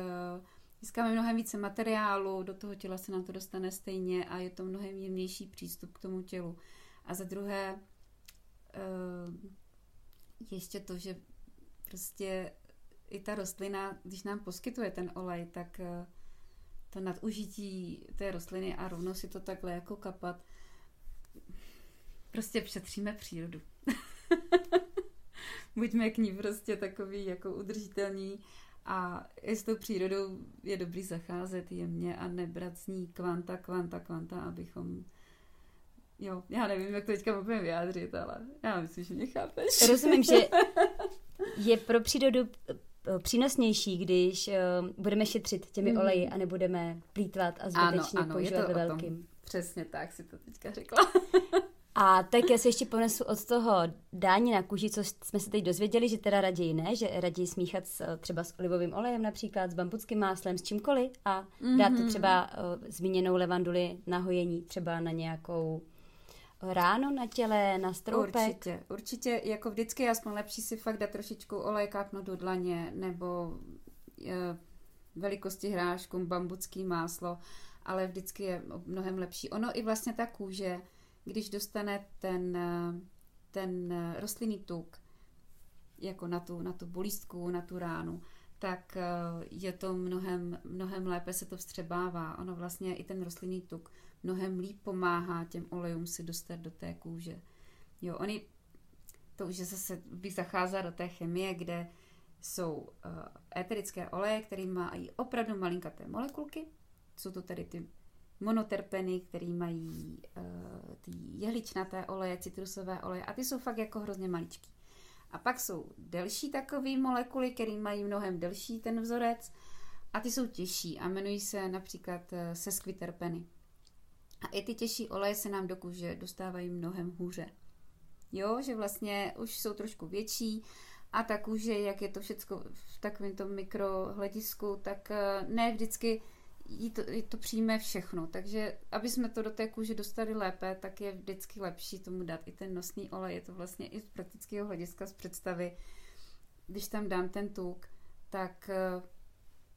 získáme mnohem více materiálu, do toho těla se nám to dostane stejně a je to mnohem jemnější přístup k tomu tělu. A za druhé, ještě to, že prostě i ta rostlina, když nám poskytuje ten olej, tak eh, to nadužití té rostliny a rovno si to takhle jako kapat, prostě přetříme přírodu. Buďme k ní prostě takový jako udržitelní a i s tou přírodou je dobrý zacházet jemně a nebrat z ní kvanta, kvanta, kvanta, abychom Jo, já nevím, jak to teďka můžeme vyjádřit, ale já myslím, že mě chápeš. Rozumím, že je pro přírodu přínosnější, když uh, budeme šetřit těmi mm. oleji a nebudeme plítvat a zbytečně ano, ano, používat ve velkým. Přesně tak si to teďka řekla. a tak já se ještě ponesu od toho dání na kůži, co jsme se teď dozvěděli, že teda raději ne, že raději smíchat s, třeba s olivovým olejem například, s bambuckým máslem, s čímkoliv a dát to mhm. třeba zmíněnou levanduli na hojení, třeba na nějakou ráno na těle, na stroupek? Určitě, určitě, jako vždycky je aspoň lepší si fakt dát trošičku olej kápnout do dlaně, nebo je, velikosti hrášku, bambucký máslo, ale vždycky je mnohem lepší. Ono i vlastně ta kůže, když dostane ten, ten rostlinný tuk, jako na tu, na tu bolístku, na tu ránu, tak je to mnohem, mnohem lépe se to vstřebává. Ono vlastně i ten rostlinný tuk mnohem líp pomáhá těm olejům se dostat do té kůže. Jo, oni, to už zase bych zacházel do té chemie, kde jsou uh, éterické oleje, které mají opravdu malinkaté molekulky. Jsou to tedy ty monoterpeny, které mají uh, ty jehličnaté oleje, citrusové oleje a ty jsou fakt jako hrozně maličký. A pak jsou delší takové molekuly, které mají mnohem delší ten vzorec a ty jsou těžší a jmenují se například uh, sesquiterpeny. A i ty těžší oleje se nám do kůže dostávají mnohem hůře. Jo, že vlastně už jsou trošku větší a ta kůže, jak je to všechno v takovém tom mikrohledisku, tak eh, ne vždycky jí to, jí to přijme všechno. Takže aby jsme to do té kůže dostali lépe, tak je vždycky lepší tomu dát i ten nosný olej. Je to vlastně i z praktického hlediska, z představy. Když tam dám ten tuk, tak eh,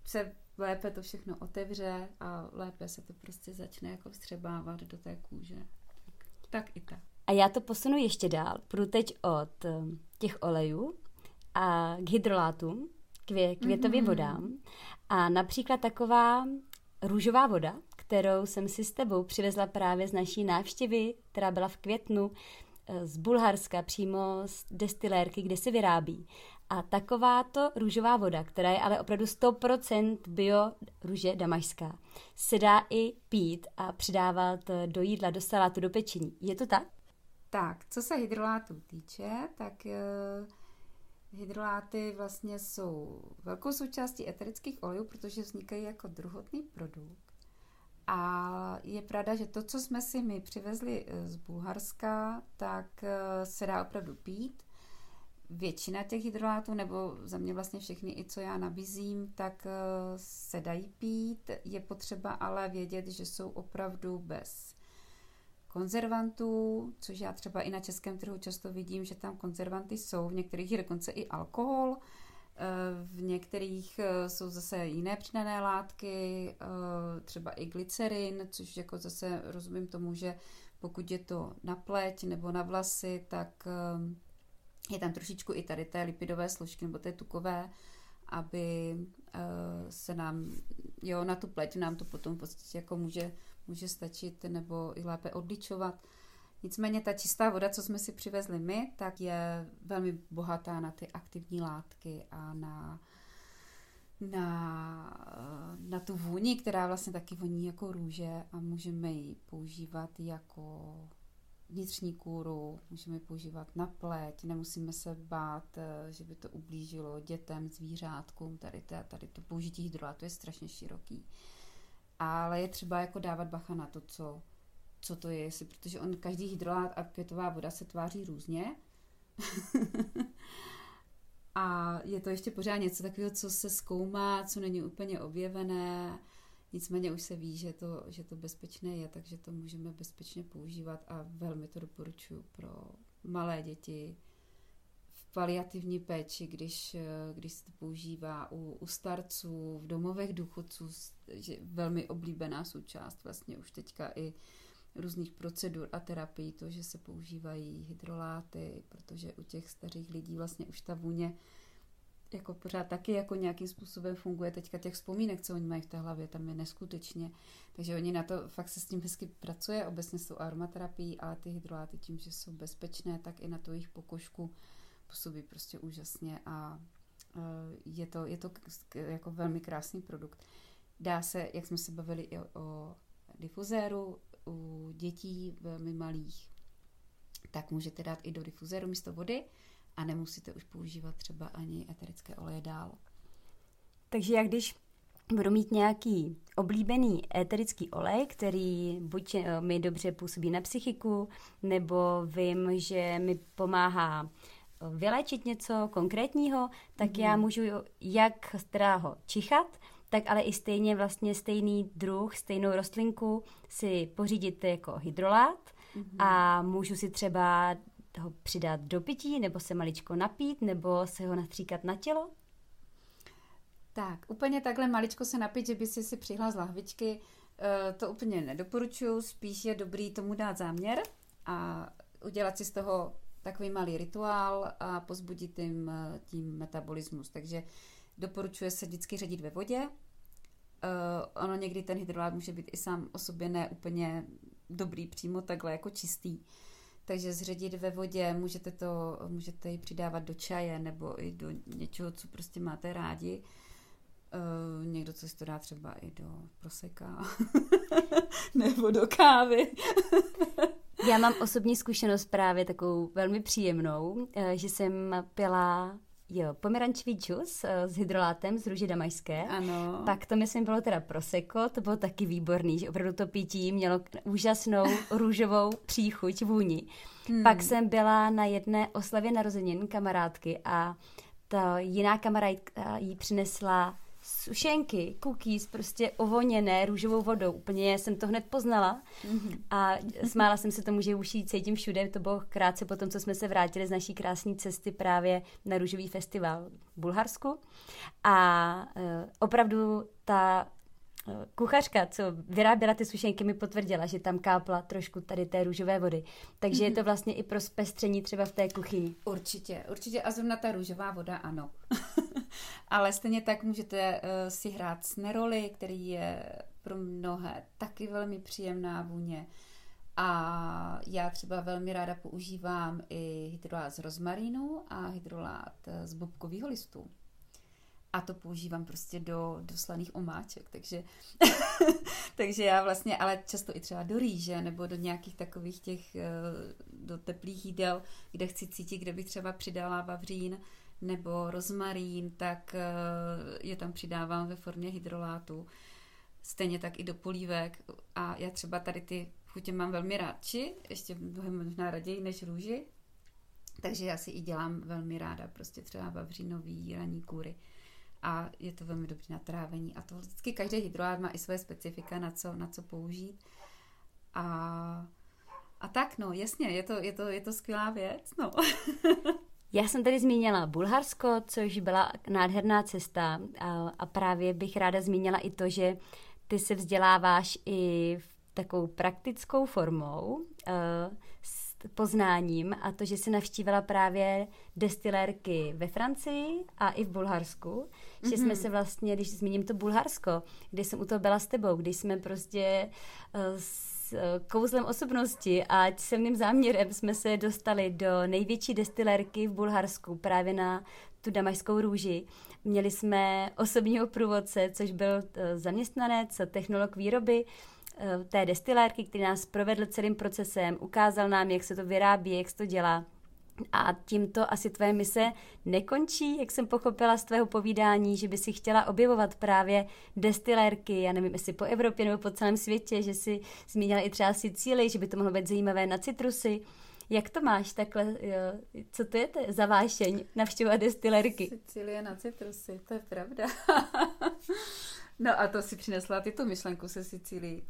se lépe to všechno otevře a lépe se to prostě začne jako vstřebávat do té kůže. Tak, tak i tak. A já to posunu ještě dál. Půjdu teď od eh, těch olejů a k hydrolátům, kvě, květovým mm-hmm. vodám. A například taková růžová voda, kterou jsem si s tebou přivezla právě z naší návštěvy, která byla v květnu eh, z Bulharska, přímo z destilérky, kde se vyrábí. A takováto růžová voda, která je ale opravdu 100% bio růže damašská, se dá i pít a přidávat eh, do jídla, do salátu, do pečení. Je to tak? Tak, co se hydrolátů týče, tak uh, hydroláty vlastně jsou velkou součástí eterických olejů, protože vznikají jako druhotný produkt. A je pravda, že to, co jsme si my přivezli z Bulharska, tak se dá opravdu pít většina těch hydrolátů, nebo za mě vlastně všechny, i co já nabízím, tak eh, se dají pít. Je potřeba ale vědět, že jsou opravdu bez konzervantů, což já třeba i na českém trhu často vidím, že tam konzervanty jsou, v některých je dokonce i alkohol, eh, v některých eh, jsou zase jiné přidané látky, třeba i glycerin, což jako zase rozumím tomu, že pokud je to na pleť nebo na vlasy, tak je tam trošičku i tady té lipidové složky nebo té tukové, aby uh, se nám, jo, na tu pleť nám to potom v podstatě jako může, může stačit nebo i lépe odličovat. Nicméně ta čistá voda, co jsme si přivezli my, tak je velmi bohatá na ty aktivní látky a na, na, na tu vůni, která vlastně taky voní jako růže a můžeme ji používat jako vnitřní kůru, můžeme používat na pleť, nemusíme se bát, eh, že by to ublížilo dětem, zvířátkům, tady, to, tady to použití hydrolátu je strašně široký. Ale je třeba jako dávat bacha na to, co, co to je, jestli, protože on každý hydrolát a květová voda se tváří různě. a je to ještě pořád něco takového, co se zkoumá, co není úplně objevené Nicméně už se ví, že to, že to bezpečné je, takže to můžeme bezpečně používat a velmi to doporučuji pro malé děti v paliativní péči, když, když se to používá u, u starců, v domovech důchodců, že velmi oblíbená součást vlastně už teďka i různých procedur a terapií, to, že se používají hydroláty, protože u těch starých lidí vlastně už ta vůně jako pořád taky jako nějakým způsobem funguje teďka těch vzpomínek, co oni mají v té hlavě, tam je neskutečně. Takže oni na to fakt se s tím hezky pracuje, obecně s tou aromaterapií, ale ty hydroláty tím, že jsou bezpečné, tak i na to jejich pokožku působí prostě úžasně a e, je to, je to jako velmi krásný produkt. Dá se, jak jsme se bavili i o, o difuzéru, u dětí velmi malých, tak můžete dát i do difuzéru místo vody, a nemusíte už používat třeba ani eterické oleje dál. Takže jak když budu mít nějaký oblíbený éterický olej, který buď eh, mi dobře působí na psychiku, nebo vím, že mi pomáhá eh, vyléčit něco konkrétního, tak mm-hmm. já mhm. můžu jak teda ho čichat, tak ale i stejně vlastně stejný druh, stejnou rostlinku si pořídit jako hydrolát mm-hmm. a můžu si třeba ho přidat do pití, nebo se maličko napít, nebo se ho natříkat na tělo? Tak, úplně takhle maličko se napít, že by si si přihla z lahvičky, eh, to úplně nedoporučuji, spíš je dobrý tomu dát záměr a udělat si z toho takový malý rituál a pozbudit tím, eh, tím metabolismus. Takže doporučuje se vždycky ředit ve vodě. Uh, ono někdy ten hydrolát může být i sám o sobě ne úplně dobrý přímo takhle jako čistý. Takže zředit ve vodě, můžete to, můžete ji přidávat do čaje nebo i do něčeho, co prostě máte rádi. Uh, někdo, co si to dá třeba i do proseka nebo do kávy. Já mám osobní zkušenost právě takovou velmi příjemnou, eh, že jsem pila Jo, pomerančový džus eh, s hydrolátem z růže damašské. Ano. Pak to myslím bylo teda proseko, to bylo taky výborný, že opravdu to pití mělo úžasnou růžovou příchuť vůni. Hmm. Pak jsem byla na jedné oslavě narozenin kamarádky a ta jiná kamarádka jí přinesla sušenky, cookies, prostě ovoněné růžovou vodou. Úplně jsem to hned poznala mm-hmm. a smála jsem se tomu, že už jí cítím všude. To bylo krátce po tom, co jsme se vrátili z naší krásné cesty právě na růžový festival v Bulharsku. A uh, opravdu ta kuchařka, co vyráběla ty sušenky, mi potvrdila, že tam kápla trošku tady té růžové vody. Takže mm-hmm. je to mhm. vlastně i pro zpestření třeba v té kuchyni. Určitě, určitě. A zrovna ta růžová voda, ano. Ale stejně tak můžete uh, si hrát s neroli, který je pro mnohé taky velmi příjemná vůně. A já třeba velmi ráda používám i hydrolát z rozmarínu a hydrolát z bobkového listu. A to používám prostě do, do slaných omáček, takže, takže já vlastně, ale často i třeba do rýže nebo do nějakých takových těch, eh, do teplých jídel, kde chci cítit, kde bych třeba přidala vavřín nebo rozmarín, tak eh, je tam přidávám ve formě hydrolátu. Stejně tak i do polívek a já třeba tady ty chutě mám velmi radši, ještě mnohem možná raději než růži, takže já si i dělám velmi ráda prostě třeba vavřínový raní kůry a je to velmi dobrý na trávení. A to vždycky každý hydrolát má i své specifika, na co, na co použít. A, a tak no, jasně, je to, je to, je to skvělá věc, no. Já jsem tady zmínila Bulharsko, což byla nádherná cesta. A, a právě bych ráda zmínila i to, že ty se vzděláváš i v takovou praktickou formou, uh, poznáním a to, že si navštívila právě destilérky ve Francii a i v Bulharsku, mm-hmm. že jsme mhm. se vlastně, když zmíním to Bulharsko, kde jsem u toho byla s tebou, když jsme prostě uh, s uh, kouzlem osobnosti a semným záměrem jsme se dostali do největší destilérky v Bulharsku, právě na tu damašskou růži. Měli jsme osobního průvodce, což byl uh, zaměstnanec, technolog výroby, Eh, té destilérky, který nás provedl celým procesem, ukázal nám, jak se to vyrábí, jak se to dělá. A tímto asi tvé mise nekončí, jak jsem pochopila z tvého povídání, že by si chtěla objevovat právě destilérky, já nevím, jestli po Evropě nebo po celém světě, že si zmínila i třeba Sicílii, že by to mohlo být zajímavé na citrusy. Jak to máš takhle, jo? co to je to za vášeň navštěvovat destilérky? Sicílie na citrusy, to je pravda. no a to si přinesla ty tu myšlenku se Sicílií.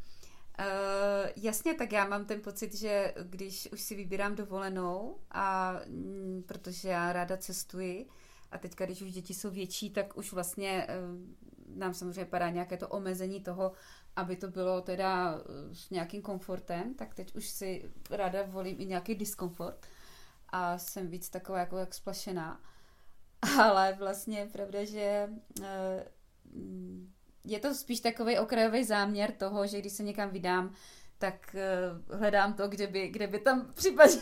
Uh, jasně, tak já mám ten pocit, že když už si vybírám dovolenou, a m, mm, protože já ráda cestuji, a teďka, když už děti jsou větší, tak už vlastně uh, nám samozřejmě padá nějaké to omezení toho, aby to bylo teda uh, s nějakým komfortem, tak teď už si ráda volím i nějaký diskomfort a jsem víc taková jako jak splašená. Ale vlastně je pravda, že uh, je to spíš takový okrajový záměr toho, že když se někam vydám, tak uh, hledám to, kde by, kde by tam případně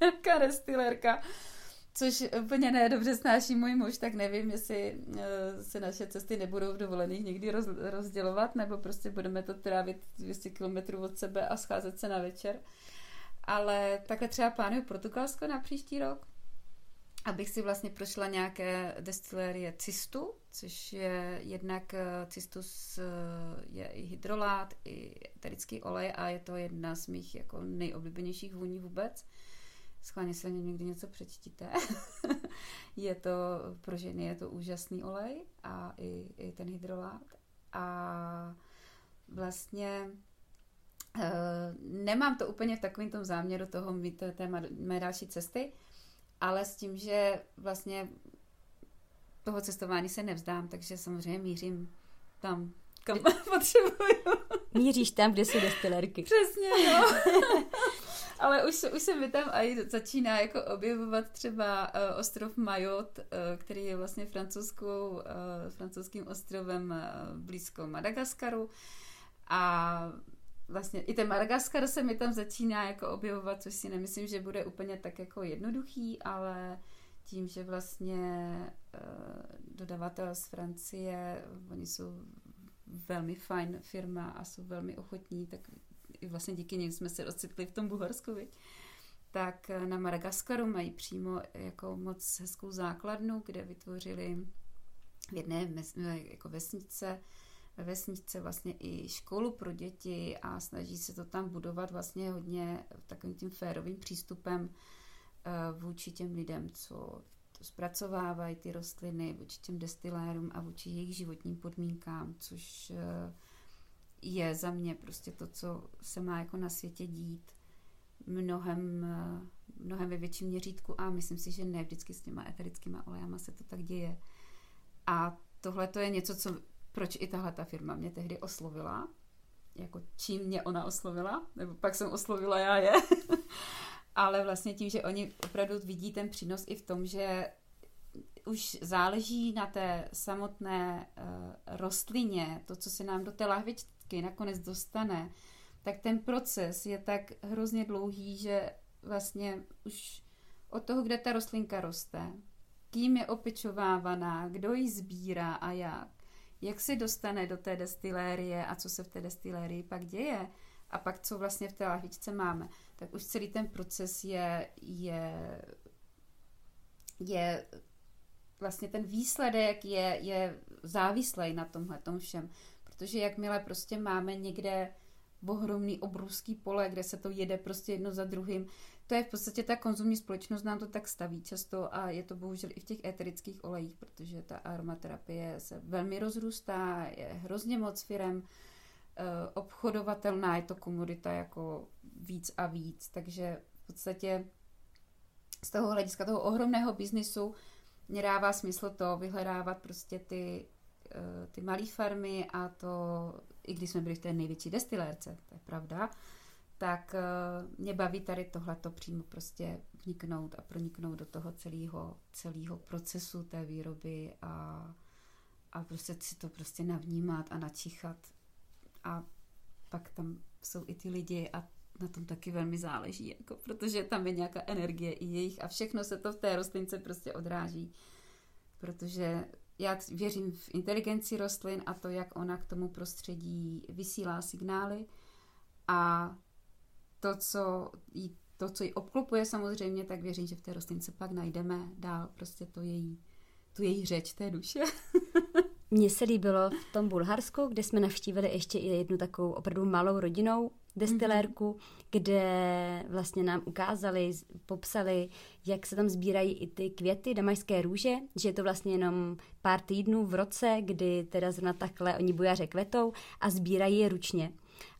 nějaká restilerka, což úplně ne dobře snáší můj muž, tak nevím, jestli uh, se naše cesty nebudou v dovolených někdy roz, rozdělovat, nebo prostě budeme to trávit 200 km od sebe a scházet se na večer. Ale takhle třeba plánuju Portugalsko na příští rok, abych si vlastně prošla nějaké destilérie Cistu, což je jednak eh, Cistus eh, je i hydrolát, i eterický olej a je to jedna z mých jako nejoblíbenějších vůní vůbec. Schválně se někdy něco přečtíte. je to, pro ženy je to úžasný olej a i, i ten hydrolát. A vlastně uh, nemám to úplně v takovém tom záměru toho mít té mé další cesty, ale s tím, že vlastně toho cestování se nevzdám, takže samozřejmě mířím tam, kam potřebuju. Míříš tam, kde jsou destilérky. Přesně, jo. Ale už, už se mi tam aj začíná jako objevovat třeba uh, ostrov Majot, uh, který je vlastně francouzskou, uh, francouzským ostrovem uh, blízko Madagaskaru. A vlastně i ten Madagaskar se mi tam začíná jako objevovat, což si nemyslím, že bude úplně tak jako jednoduchý, ale tím, že vlastně uh, dodavatel z Francie, oni jsou velmi fajn firma a jsou velmi ochotní, tak i vlastně díky nim jsme se ocitli v tom Bulharsku, viď? tak eh, na Madagaskaru mají přímo jako moc hezkou základnu, kde vytvořili v jedné jako vesnice ve vesničce vlastně i školu pro děti a snaží se to tam budovat vlastně hodně takovým tím férovým přístupem eh, vůči těm lidem, co to zpracovávají ty rostliny, vůči těm destilérům a vůči jejich životním podmínkám, což eh, je za mě prostě to, co se má jako na světě dít mnohem, eh, mnohem ve větším měřítku a myslím si, že ne vždycky s těma eterickýma olejama se to tak děje. A tohle to je něco, co proč i tahle ta firma mě tehdy oslovila, jako čím mě ona oslovila, nebo pak jsem oslovila já je, ale vlastně tím, že oni opravdu vidí ten přínos i v tom, že už záleží na té samotné uh, rostlině, to, co se nám do té lahvičky nakonec dostane, tak ten proces je tak hrozně dlouhý, že vlastně už od toho, kde ta rostlinka roste, kým je opečovávaná, kdo ji sbírá a jak, jak se dostane do té destilérie a co se v té destilérii pak děje a pak co vlastně v té lahvičce máme, tak už celý ten proces je, je, je vlastně ten výsledek je, je závislý na tomhle tom všem. Protože jakmile prostě máme někde ohromný obrovský pole, kde se to jede prostě jedno za druhým, to je v podstatě ta konzumní společnost nám to tak staví často a je to bohužel i v těch eterických olejích, protože ta aromaterapie se velmi rozrůstá, je hrozně moc firem, eh, obchodovatelná, je to komodita jako víc a víc, takže v podstatě z toho hlediska toho ohromného biznisu mě dává smysl to vyhledávat prostě ty, eh, ty malé farmy a to, i když jsme byli v té největší destilérce, to je pravda, tak eh, mě baví tady tohleto přímo prostě vniknout a proniknout do toho celého, celého procesu té výroby a, a prostě si to prostě navnímat a načíchat. A pak tam jsou i ty lidi a na tom taky velmi záleží, jako, protože tam je nějaká energie i jejich a všechno se to v té rostlince prostě odráží. Protože já věřím v inteligenci rostlin a to, jak ona k tomu prostředí vysílá signály a to, co jí, to, co ji obklopuje samozřejmě, tak věřím, že v té rostlince pak najdeme dál prostě to její, tu její řeč té duše. Mně se líbilo v tom Bulharsku, kde jsme navštívili ještě i jednu takovou opravdu malou rodinou destilérku, mm-hmm. kde vlastně nám ukázali, popsali, jak se tam sbírají i ty květy damašské růže, že je to vlastně jenom pár týdnů v roce, kdy teda zrovna takhle oni bujaře kvetou a sbírají je ručně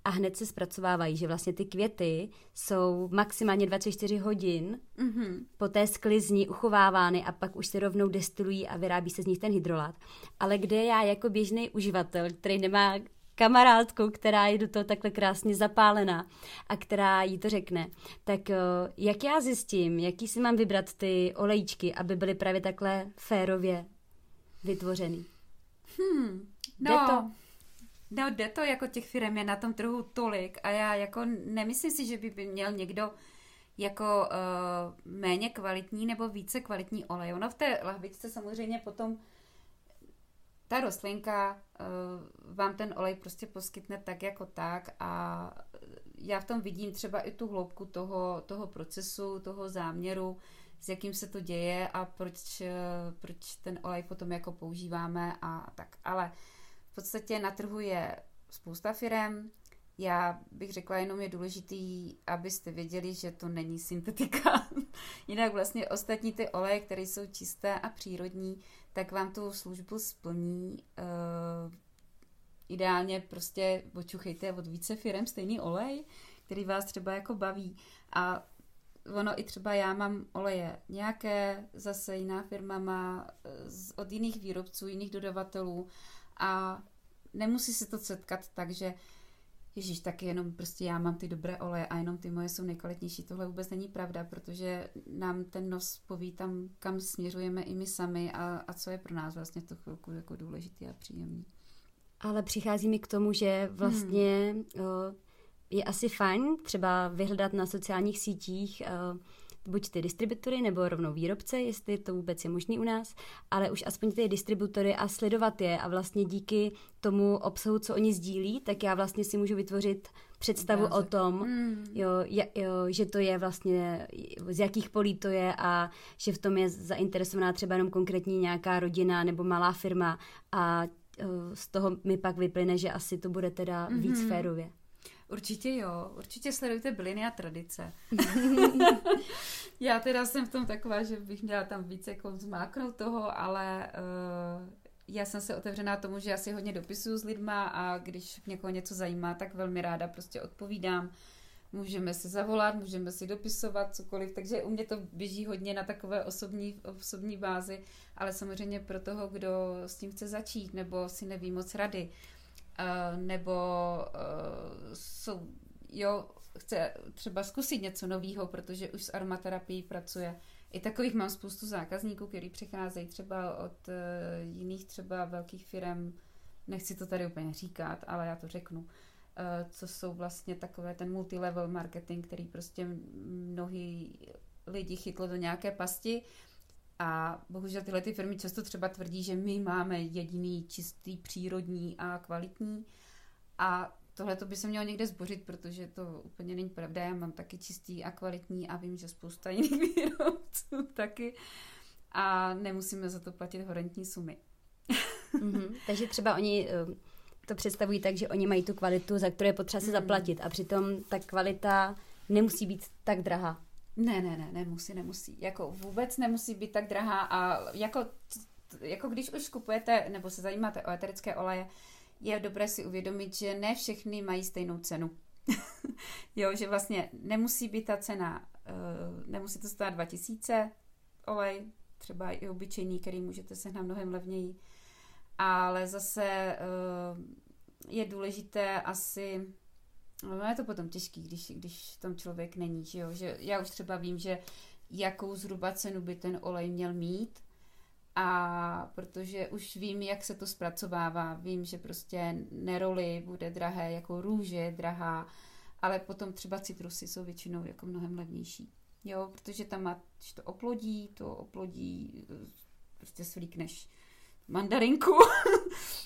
a hned se zpracovávají, že vlastně ty květy jsou maximálně 24 hodin mm-hmm. po té sklizni uchovávány a pak už se rovnou destilují a vyrábí se z nich ten hydrolát. Ale kde já jako běžný uživatel, který nemá kamarádku, která je do toho takhle krásně zapálená a která jí to řekne. Tak eh, jak já zjistím, jaký si mám vybrat ty olejčky, aby byly právě takhle férově vytvořený? Hmm, no? No jde to, jako těch firm je na tom trhu tolik a já jako nemyslím si, že by měl někdo jako uh, méně kvalitní nebo více kvalitní olej. Ono v té lahvičce samozřejmě potom ta rostlinka uh, vám ten olej prostě poskytne tak jako tak a já v tom vidím třeba i tu hloubku toho, toho procesu, toho záměru, s jakým se to děje a proč, uh, proč ten olej potom jako používáme a tak. Ale uh, v podstatě na trhu je spousta firem. Já bych řekla, jenom je důležitý, abyste věděli, že to není syntetika. Jinak vlastně ostatní ty oleje, které jsou čisté a přírodní, tak vám tu službu splní. Uh, ideálně prostě očuchejte od více firem stejný olej, který vás třeba jako baví. A ono i třeba já mám oleje nějaké, zase jiná firma má eh, od jiných výrobců, jiných dodavatelů a nemusí se to setkat tak, že Ježíš, tak jenom prostě já mám ty dobré oleje a jenom ty moje jsou nejkvalitnější. Tohle vůbec není pravda, protože nám ten nos poví tam, kam směřujeme i my sami a, a co je pro nás vlastně to chvilku jako důležitý a příjemný. Ale přichází mi k tomu, že vlastně hmm. o, je asi fajn třeba vyhledat na sociálních sítích o, buď ty distributory nebo rovnou výrobce, jestli to vůbec je možný u nás, ale už aspoň ty distributory a sledovat je a vlastně díky tomu obsahu, co oni sdílí, tak já vlastně si můžu vytvořit představu Obrázek. o tom, mm. jo, jo, že to je vlastně, z jakých polí to je a že v tom je zainteresovaná třeba jenom konkrétní nějaká rodina nebo malá firma a z toho mi pak vyplyne, že asi to bude teda mm-hmm. víc férově. Určitě jo, určitě sledujte byliny a tradice. Já teda jsem v tom taková, že bych měla tam více jako zmáknout toho, ale uh, já jsem se otevřená tomu, že já si hodně dopisuju s lidma a když někoho něco zajímá, tak velmi ráda prostě odpovídám. Můžeme se zavolat, můžeme si dopisovat cokoliv, takže u mě to běží hodně na takové osobní, osobní bázi, ale samozřejmě pro toho, kdo s tím chce začít nebo si neví moc rady, Uh, nebo uh, jsou, jo, chce třeba zkusit něco nového, protože už s aromaterapií pracuje. I takových mám spoustu zákazníků, kteří přicházejí třeba od uh, jiných třeba velkých firm, nechci to tady úplně říkat, ale já to řeknu, co jsou vlastně takové ten multilevel marketing, který prostě mnohý lidi chytlo do nějaké pasti. A bohužel tyhle ty firmy často třeba tvrdí, že my máme jediný čistý, přírodní a kvalitní. A tohle to by se mělo někde zbořit, protože to úplně není pravda. Já mám taky čistý a kvalitní a vím, že spousta jiných výrobců taky. A nemusíme za to platit horentní sumy. mm-hmm. Takže třeba oni eh, to představují tak, že oni mají tu kvalitu, za kterou je potřeba se mm. zaplatit a přitom ta kvalita nemusí být tak drahá. Ne, ne, ne, nemusí, nemusí. Jako vůbec nemusí být tak drahá a jako, jako když už kupujete nebo se zajímáte o eterické oleje, je dobré si uvědomit, že ne všechny mají stejnou cenu. jo, že vlastně nemusí být ta cena, uh, nemusí to stát 2000 olej, třeba i obyčejný, který můžete sehnat mnohem levněji, ale zase uh, je důležité asi No je to potom těžký, když, když tam člověk není, že jo? Že já už třeba vím, že jakou zhruba cenu by ten olej měl mít a protože už vím, jak se to zpracovává, vím, že prostě neroli bude drahé, jako růže je drahá, ale potom třeba citrusy jsou většinou jako mnohem levnější. Jo, protože tam má, když to oplodí, to oplodí, prostě svlíkneš mandarinku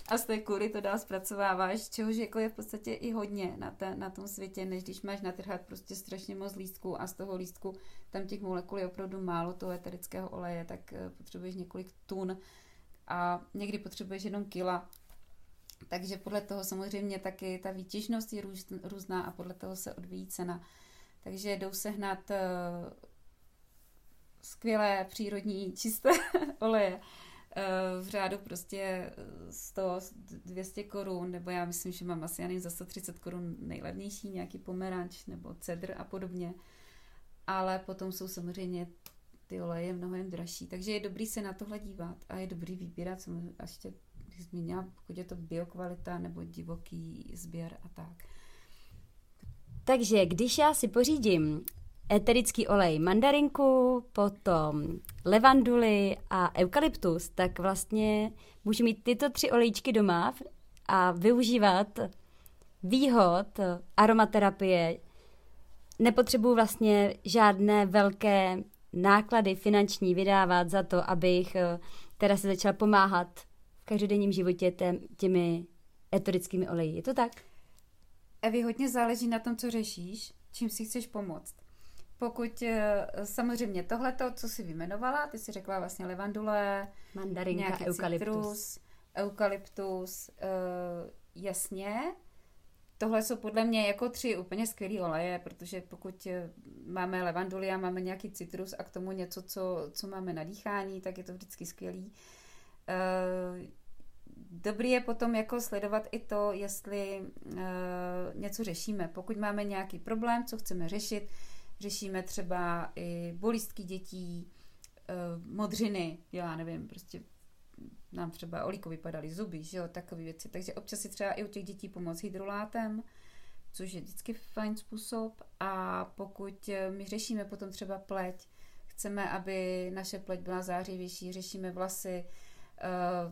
a z té kury to dál zpracováváš, čehož jako je v podstatě i hodně na, te, na tom světě, než když máš natrhat prostě strašně moc lístků a z toho lístku tam těch molekul je opravdu málo toho eterického oleje, tak eh, potřebuješ několik tun a někdy potřebuješ jenom kila. Takže podle toho samozřejmě taky ta výtěžnost je růz, různá a podle toho se odvíjí cena. Takže jdou sehnat uh, skvělé, přírodní, čisté oleje Eh, v řádu prostě 100, 200 korun, nebo já myslím, že mám asi ani za 130 korun nejlevnější, nějaký pomeranč nebo cedr a podobně. Ale potom jsou samozřejmě ty oleje mnohem dražší, takže je dobrý se na tohle dívat a je dobrý vybírat, až ještě zmínila, pokud je to biokvalita nebo divoký sběr a tak. Takže když já si pořídím eterický olej mandarinku, potom levanduly a eukalyptus, tak vlastně můžu mít tyto tři olejčky doma a využívat výhod aromaterapie. Nepotřebuji vlastně žádné velké náklady finanční vydávat za to, abych eh, teda se začala pomáhat v každodenním životě těmi eterickými oleji. Je to tak? Evi, hodně záleží na tom, co řešíš, čím si chceš pomoct. Pokud eh, samozřejmě tohle, co si vymenovala, ty si řekla vlastně levandule, mandarinka, nějaký eukalyptus. Citrus, eukalyptus, uh, jasně. Tohle jsou podle mě jako tři úplně skvělé oleje, protože pokud eh, máme levanduly a máme nějaký citrus a k tomu něco, co, co máme na dýchání, tak je to vždycky skvělý. Uh, dobrý je potom jako sledovat i to, jestli uh, něco řešíme. Pokud máme nějaký problém, co chceme řešit, Řešíme třeba i bolistky dětí, eh, modřiny, já nevím, prostě nám třeba olíko vypadaly zuby, že jo, takové věci. Takže občas si třeba i u těch dětí pomoct hydrolátem, což je vždycky fajn způsob. A pokud eh, my řešíme potom třeba pleť, chceme, aby naše pleť byla zářivější, řešíme vlasy, eh,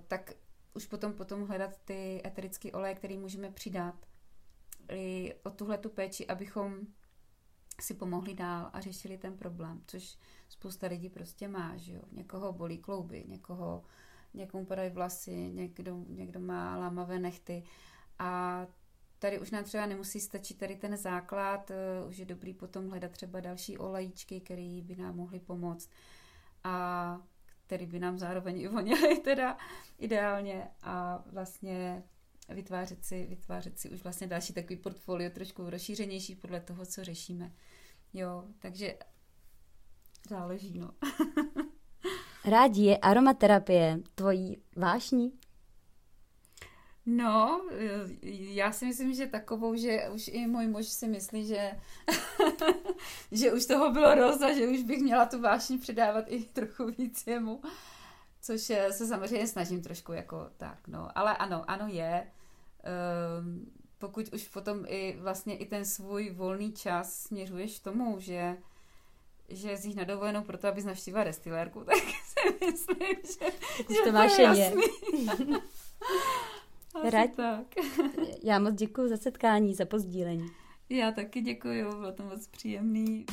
tak už potom potom hledat ty eterické oleje, které můžeme přidat i o tuhle tu péči, abychom si pomohli dál a řešili ten problém, což spousta lidí prostě má, že jo. Někoho bolí klouby, někoho, někomu padají vlasy, někdo, někdo má lámavé nechty a tady už nám třeba nemusí stačit tady ten základ, uh, už je dobrý potom hledat třeba další olejíčky, které by nám mohly pomoct a který by nám zároveň i voněly teda ideálně a vlastně vytvářet si, vytvářet si už vlastně další takový portfolio trošku rozšířenější podle toho, co řešíme. Jo, takže záleží, no. Rádi je aromaterapie tvojí vášní? No, já si myslím, že takovou, že už i můj muž si myslí, že, že už toho bylo dost a že už bych měla tu vášní předávat i trochu víc jemu. Což se samozřejmě snažím trošku jako tak, no. Ale ano, ano je. Um, pokud už potom i vlastně i ten svůj volný čas směřuješ tomu, že že jezdíš na dovolenou proto, abys navštívila destilérku, tak si myslím, že, už že to máš to je Asi Rať. tak. Já moc děkuji za setkání, za pozdílení. Já taky děkuji, bylo to moc příjemný.